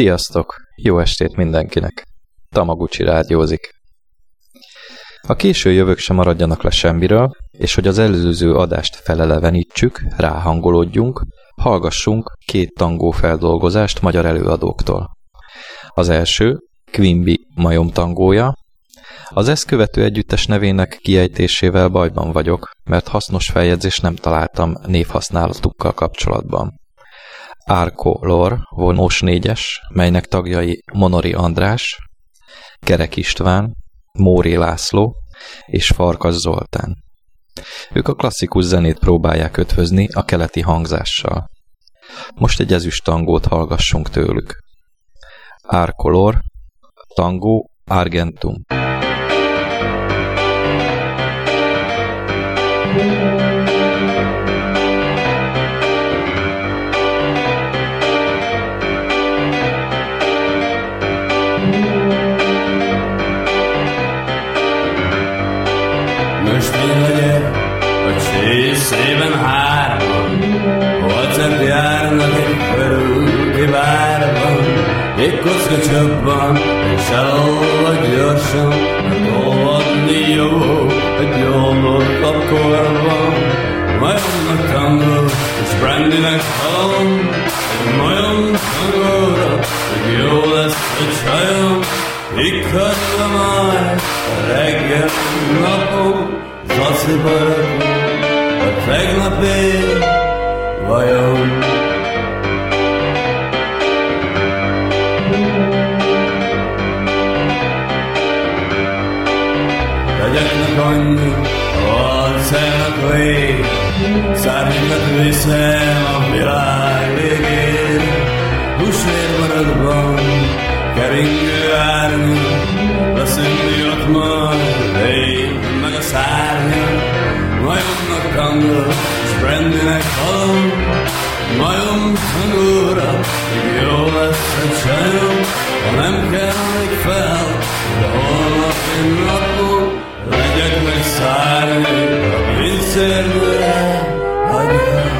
Sziasztok! Jó estét mindenkinek! Tamaguchi rádiózik. A késő jövők sem maradjanak le semmiről, és hogy az előző adást felelevenítsük, ráhangolódjunk, hallgassunk két tangó feldolgozást magyar előadóktól. Az első, Quimby majom tangója. Az ezt követő együttes nevének kiejtésével bajban vagyok, mert hasznos feljegyzést nem találtam névhasználatukkal kapcsolatban. Árko Lor, vonós négyes, melynek tagjai Monori András, Kerek István, Móri László és Farkas Zoltán. Ők a klasszikus zenét próbálják ötvözni a keleti hangzással. Most egy ezüst tangót hallgassunk tőlük. Árkolor, tangó, Argentum. Majomnak tangol, és brandynek halom, Egy majom tangóra, hogy jó lesz a csajom, Ikadva majd a reggel napom, Zaci barakom, a tegnapi vajon. Legyeknek szárnyakat viszem a világ végén. Húsvérbaratban keringő árnyi, leszünk ott majd, én meg a szárnyak, majomnak kandor, és Brandynek halom, majom tangóra, még jó lesz a csajom, ha nem kell még fel, de holnap én napon, legyek meg szárni, a pincérnőre, one.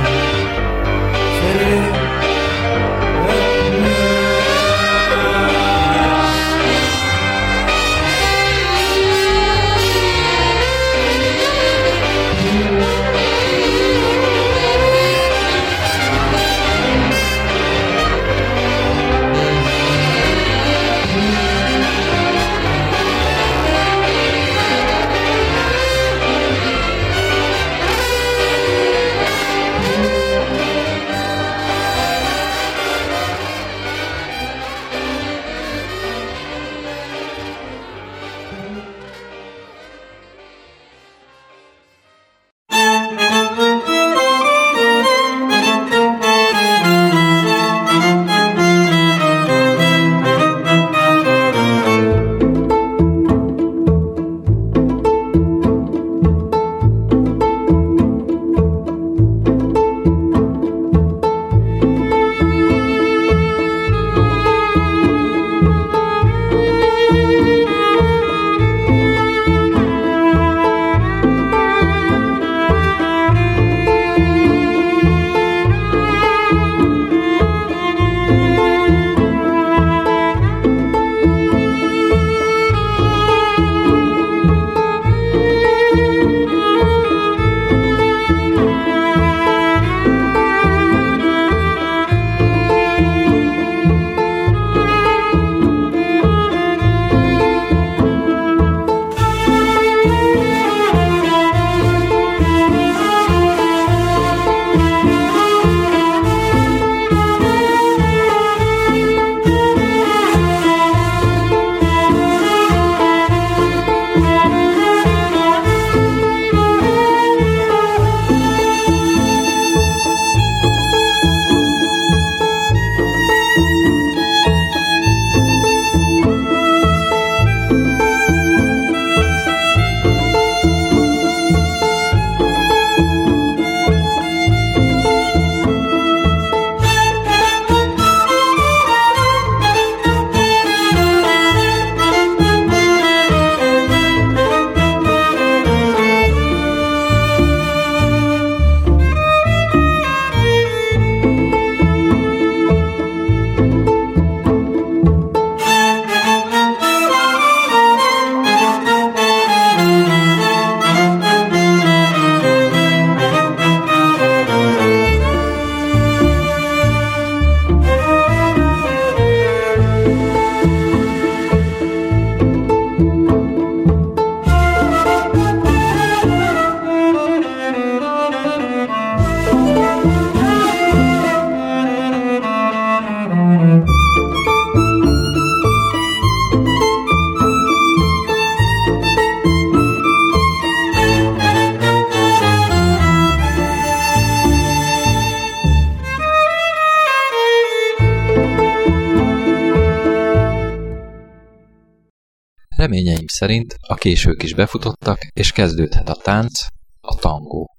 Késők is befutottak, és kezdődhet a tánc, a tangó.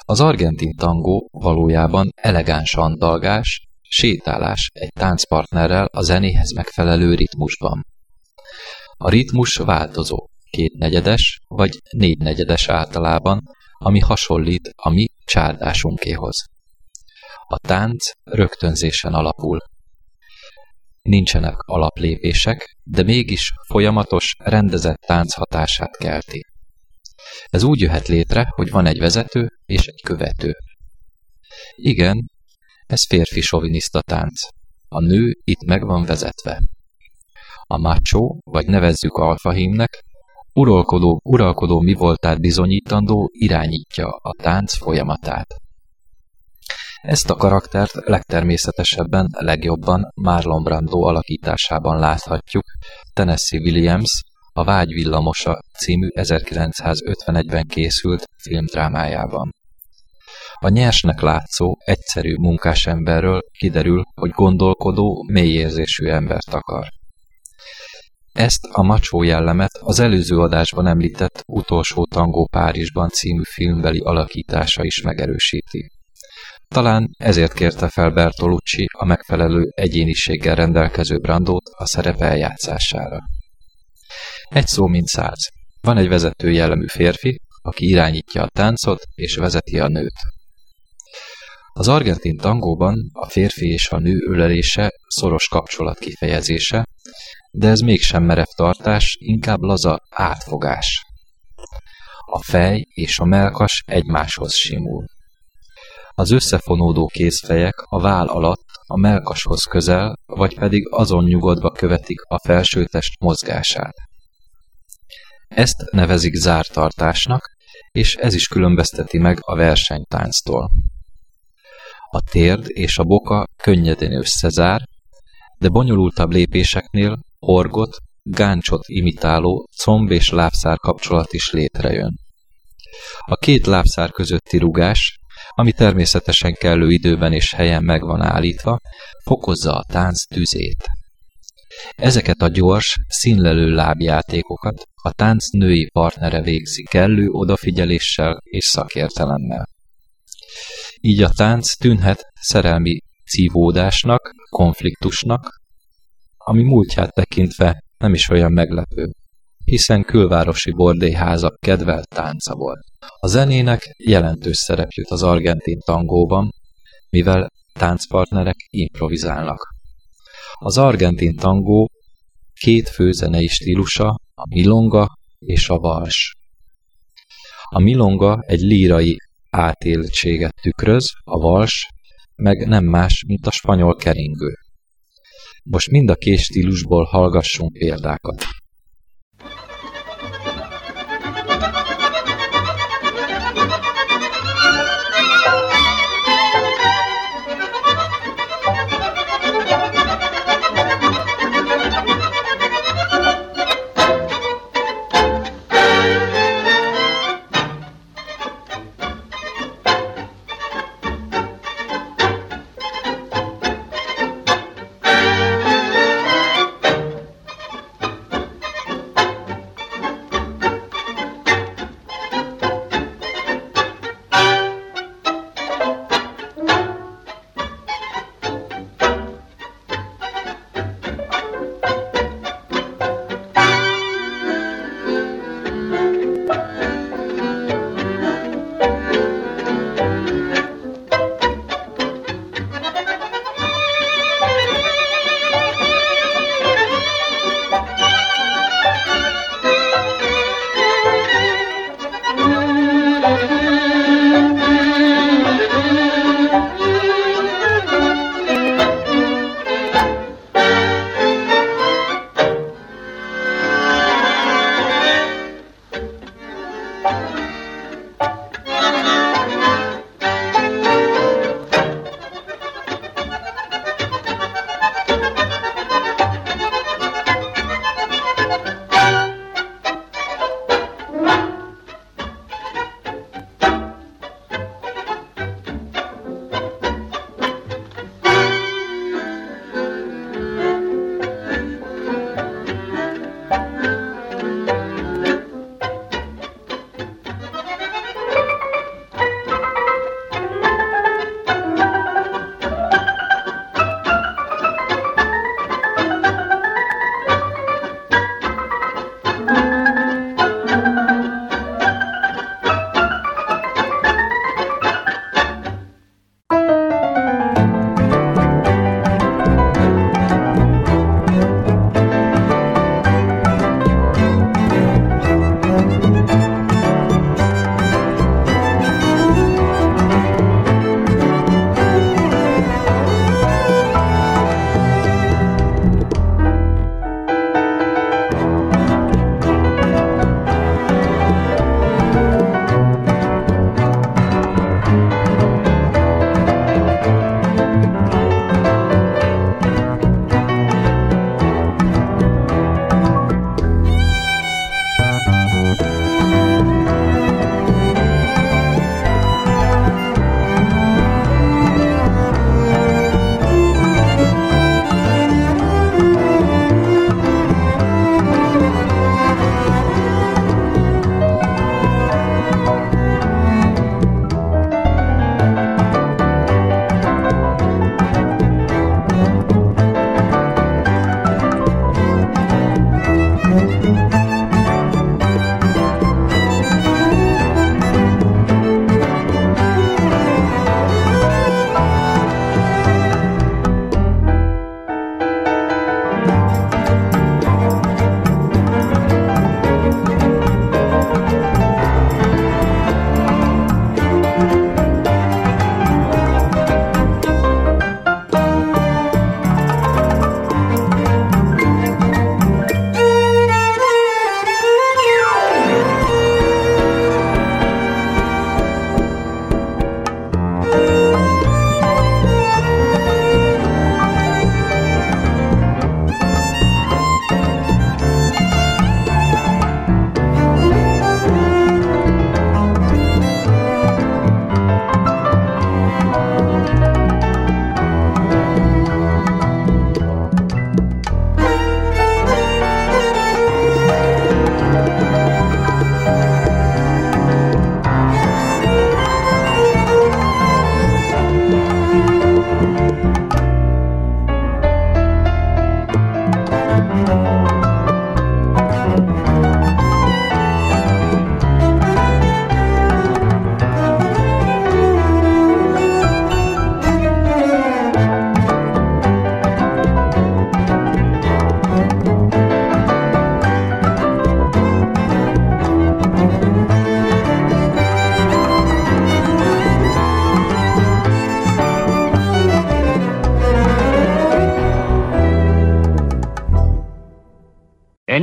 Az argentin tangó valójában elegáns andalgás, sétálás egy táncpartnerrel a zenéhez megfelelő ritmusban. A ritmus változó, kétnegyedes vagy négynegyedes általában, ami hasonlít a mi csárdásunkéhoz. A tánc rögtönzésen alapul. Nincsenek alaplépések, de mégis folyamatos, rendezett tánc hatását kelti. Ez úgy jöhet létre, hogy van egy vezető és egy követő. Igen, ez férfi soviniszta tánc. A nő itt meg van vezetve. A macho, vagy nevezzük alfahímnek, uralkodó, uralkodó mi voltát bizonyítandó irányítja a tánc folyamatát. Ezt a karaktert legtermészetesebben, legjobban Marlon Brando alakításában láthatjuk Tennessee Williams a Vágy villamosa című 1951-ben készült filmdrámájában. A nyersnek látszó, egyszerű munkásemberről kiderül, hogy gondolkodó, mélyérzésű embert akar. Ezt a macsó jellemet az előző adásban említett Utolsó tangó Párizsban című filmbeli alakítása is megerősíti. Talán ezért kérte fel Bertolucci a megfelelő egyéniséggel rendelkező Brandót a szerep eljátszására. Egy szó mint száz. Van egy vezető jellemű férfi, aki irányítja a táncot és vezeti a nőt. Az argentin tangóban a férfi és a nő ölelése szoros kapcsolat kifejezése, de ez mégsem merev tartás, inkább laza átfogás. A fej és a melkas egymáshoz simul. Az összefonódó kézfejek a váll alatt a melkashoz közel, vagy pedig azon nyugodva követik a felsőtest mozgását. Ezt nevezik zártartásnak, és ez is különbözteti meg a versenytánctól. A térd és a boka könnyedén összezár, de bonyolultabb lépéseknél horgot, gáncsot imitáló comb és lábszár kapcsolat is létrejön. A két lábszár közötti rugás, ami természetesen kellő időben és helyen meg van állítva, fokozza a tánc tüzét. Ezeket a gyors, színlelő lábjátékokat a tánc női partnere végzi kellő odafigyeléssel és szakértelemmel. Így a tánc tűnhet szerelmi cívódásnak, konfliktusnak, ami múltját tekintve nem is olyan meglepő, hiszen külvárosi bordélyházak kedvelt tánca volt. A zenének jelentős szerep jut az argentin tangóban, mivel táncpartnerek improvizálnak. Az argentin tangó két fő zenei stílusa, a milonga és a vals. A milonga egy lírai átéltséget tükröz, a vals meg nem más, mint a spanyol keringő. Most mind a két stílusból hallgassunk példákat.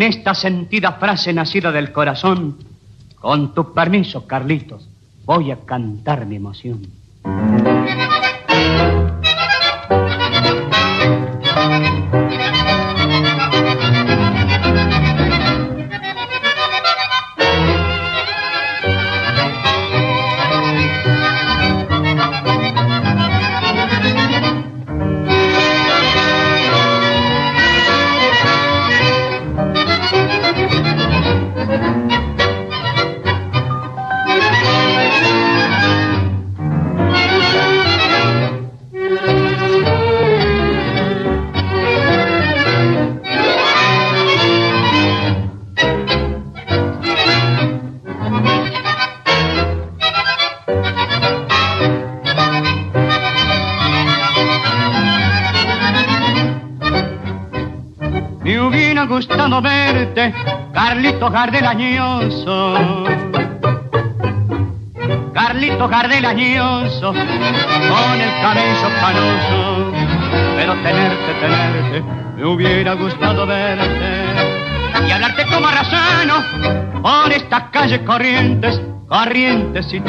En esta sentida frase nacida del corazón, con tu permiso, Carlitos, voy a cantar mi emoción. Gardel añoso. Carlito Gardel añoso, con el cabello canoso. Pero tenerte, tenerte, me hubiera gustado verte. Y hablarte como arrasano, por estas calles corrientes, corrientes y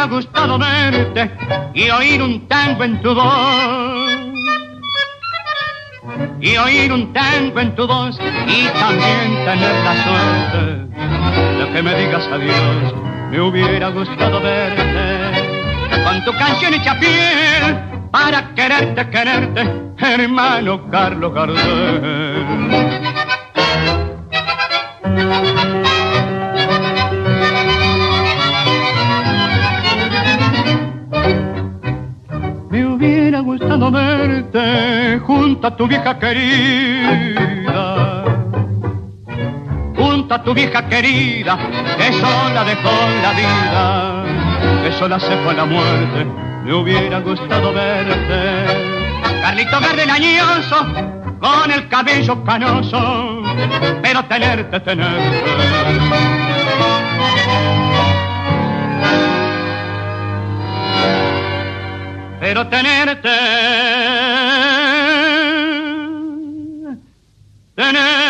hubiera gustado verte y oír un tango en tu voz. Y oír un tango en tu voz y también tener la suerte de que me digas adiós. Me hubiera gustado verte con tu canción hecha piel para quererte, quererte, hermano Carlos Gardel. Verte junto a tu vieja querida. Junto a tu vieja querida, que sola dejó la vida, que sola se fue la muerte, me hubiera gustado verte. Carlito verde lañoso, con el cabello canoso, pero tenerte, tenerte. Pero tenerte, tenerte.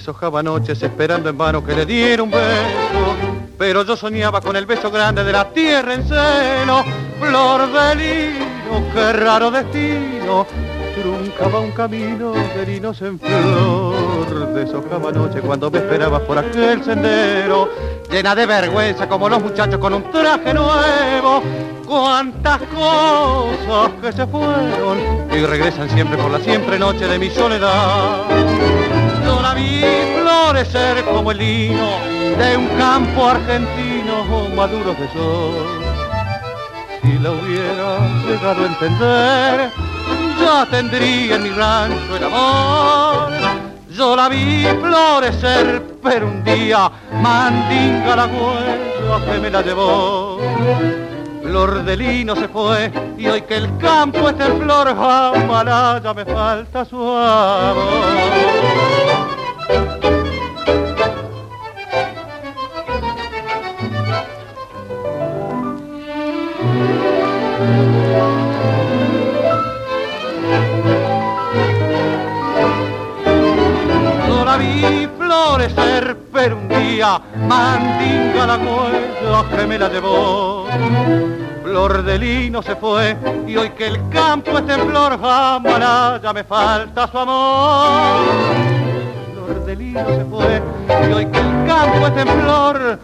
Deshojaba noches esperando en vano que le diera un beso, pero yo soñaba con el beso grande de la tierra en seno, flor de lino, qué raro destino, truncaba un camino de linos en flor, deshojaba noche cuando me esperabas por aquel sendero, llena de vergüenza como los muchachos con un traje nuevo, cuántas cosas que se fueron y regresan siempre por la siempre noche de mi soledad vi florecer como el lino de un campo argentino maduro de sol. Si la hubiera llegado a entender, ya tendría en mi rancho el amor. Yo la vi florecer, pero un día mandinga la huella que me la llevó. Flor de lino se fue y hoy que el campo está en flor, jamás ya me falta su amor. Florecer, pero un día mandinga la cuella que me la llevó. Flor de lino se fue y hoy que el campo está en flor, ya me falta su amor. Flor de lino se fue y hoy que el campo está en flor,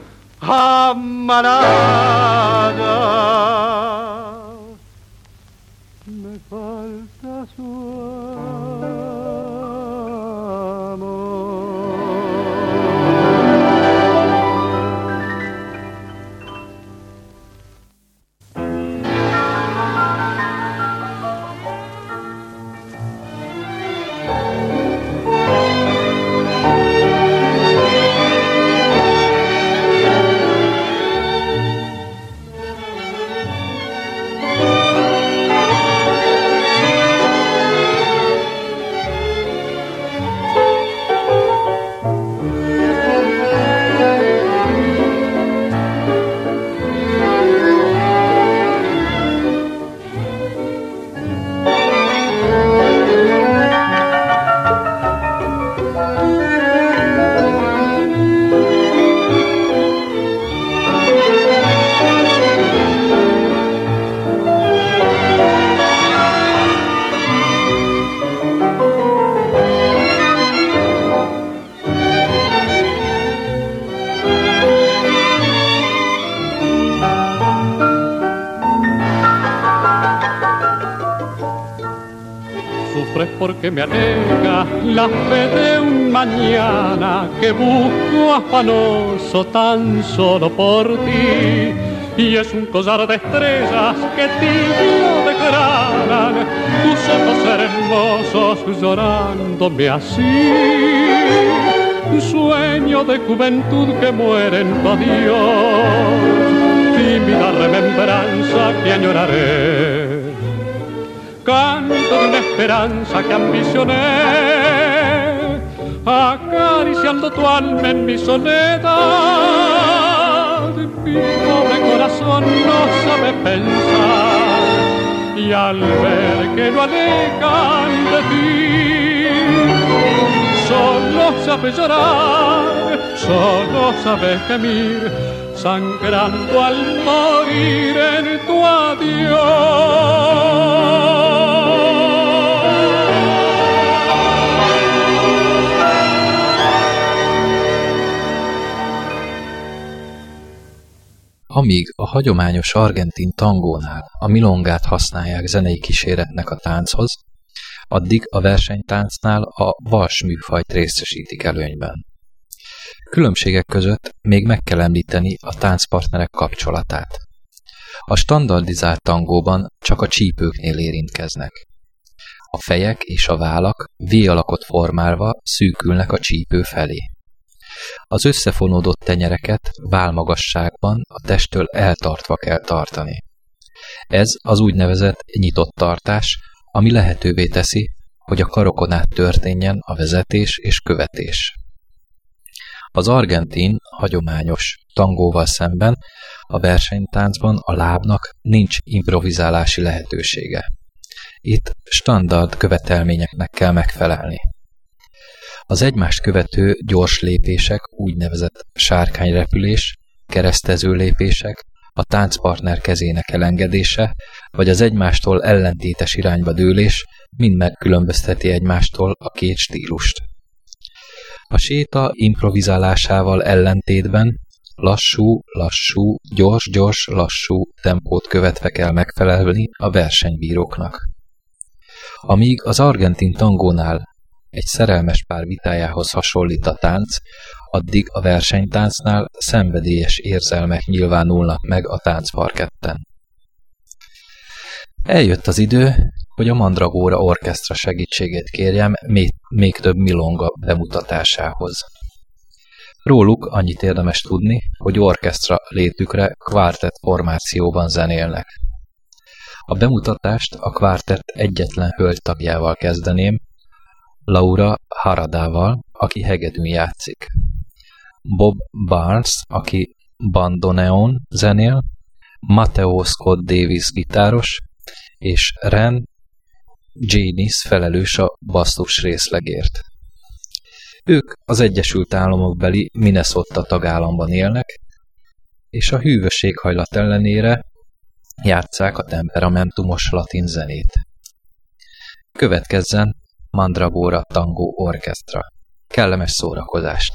que busco afanoso tan solo por ti. Y es un collar de estrellas que tibio declaran tus ojos hermosos llorándome así. Sueño de juventud que muere en tu adiós, tímida remembranza que añoraré canto de una esperanza que ambicioné, tu alma en mi soledad. Mi pobre corazón no sabe pensar y al ver que lo alejan de ti, solo sabe llorar, solo sabe gemir sangrando al morir en tu adiós. Amíg a hagyományos argentin tangónál a milongát használják zenei kíséretnek a tánchoz, addig a versenytáncnál a vals műfajt részesítik előnyben. Különbségek között még meg kell említeni a táncpartnerek kapcsolatát. A standardizált tangóban csak a csípőknél érintkeznek. A fejek és a vállak V alakot formálva szűkülnek a csípő felé. Az összefonódott tenyereket válmagasságban a testtől eltartva kell tartani. Ez az úgynevezett nyitott tartás, ami lehetővé teszi, hogy a karokon át történjen a vezetés és követés. Az argentin hagyományos tangóval szemben a versenytáncban a lábnak nincs improvizálási lehetősége. Itt standard követelményeknek kell megfelelni. Az egymást követő gyors lépések, úgynevezett sárkányrepülés, keresztező lépések, a táncpartner kezének elengedése, vagy az egymástól ellentétes irányba dőlés mind megkülönbözteti egymástól a két stílust. A séta improvizálásával ellentétben lassú, lassú, gyors, gyors, lassú tempót követve kell megfelelni a versenybíróknak. Amíg az argentin tangónál egy szerelmes pár vitájához hasonlít a tánc, addig a versenytáncnál szenvedélyes érzelmek nyilvánulnak meg a táncparketten. Eljött az idő, hogy a Mandragóra orkesztra segítségét kérjem még, még több milonga bemutatásához. Róluk annyit érdemes tudni, hogy orkesztra létükre kvártett formációban zenélnek. A bemutatást a kvártett egyetlen hölgytagjával kezdeném, Laura Haradával, aki hegedűn játszik. Bob Barnes, aki bandoneon zenél, Matteo Scott Davis gitáros, és Ren Janis felelős a basszus részlegért. Ők az Egyesült Államok beli Minnesota tagállamban élnek, és a hűvös éghajlat ellenére játszák a temperamentumos latin zenét. Következzen Mandragora Tango Orchestra. Kellemes szórakozást!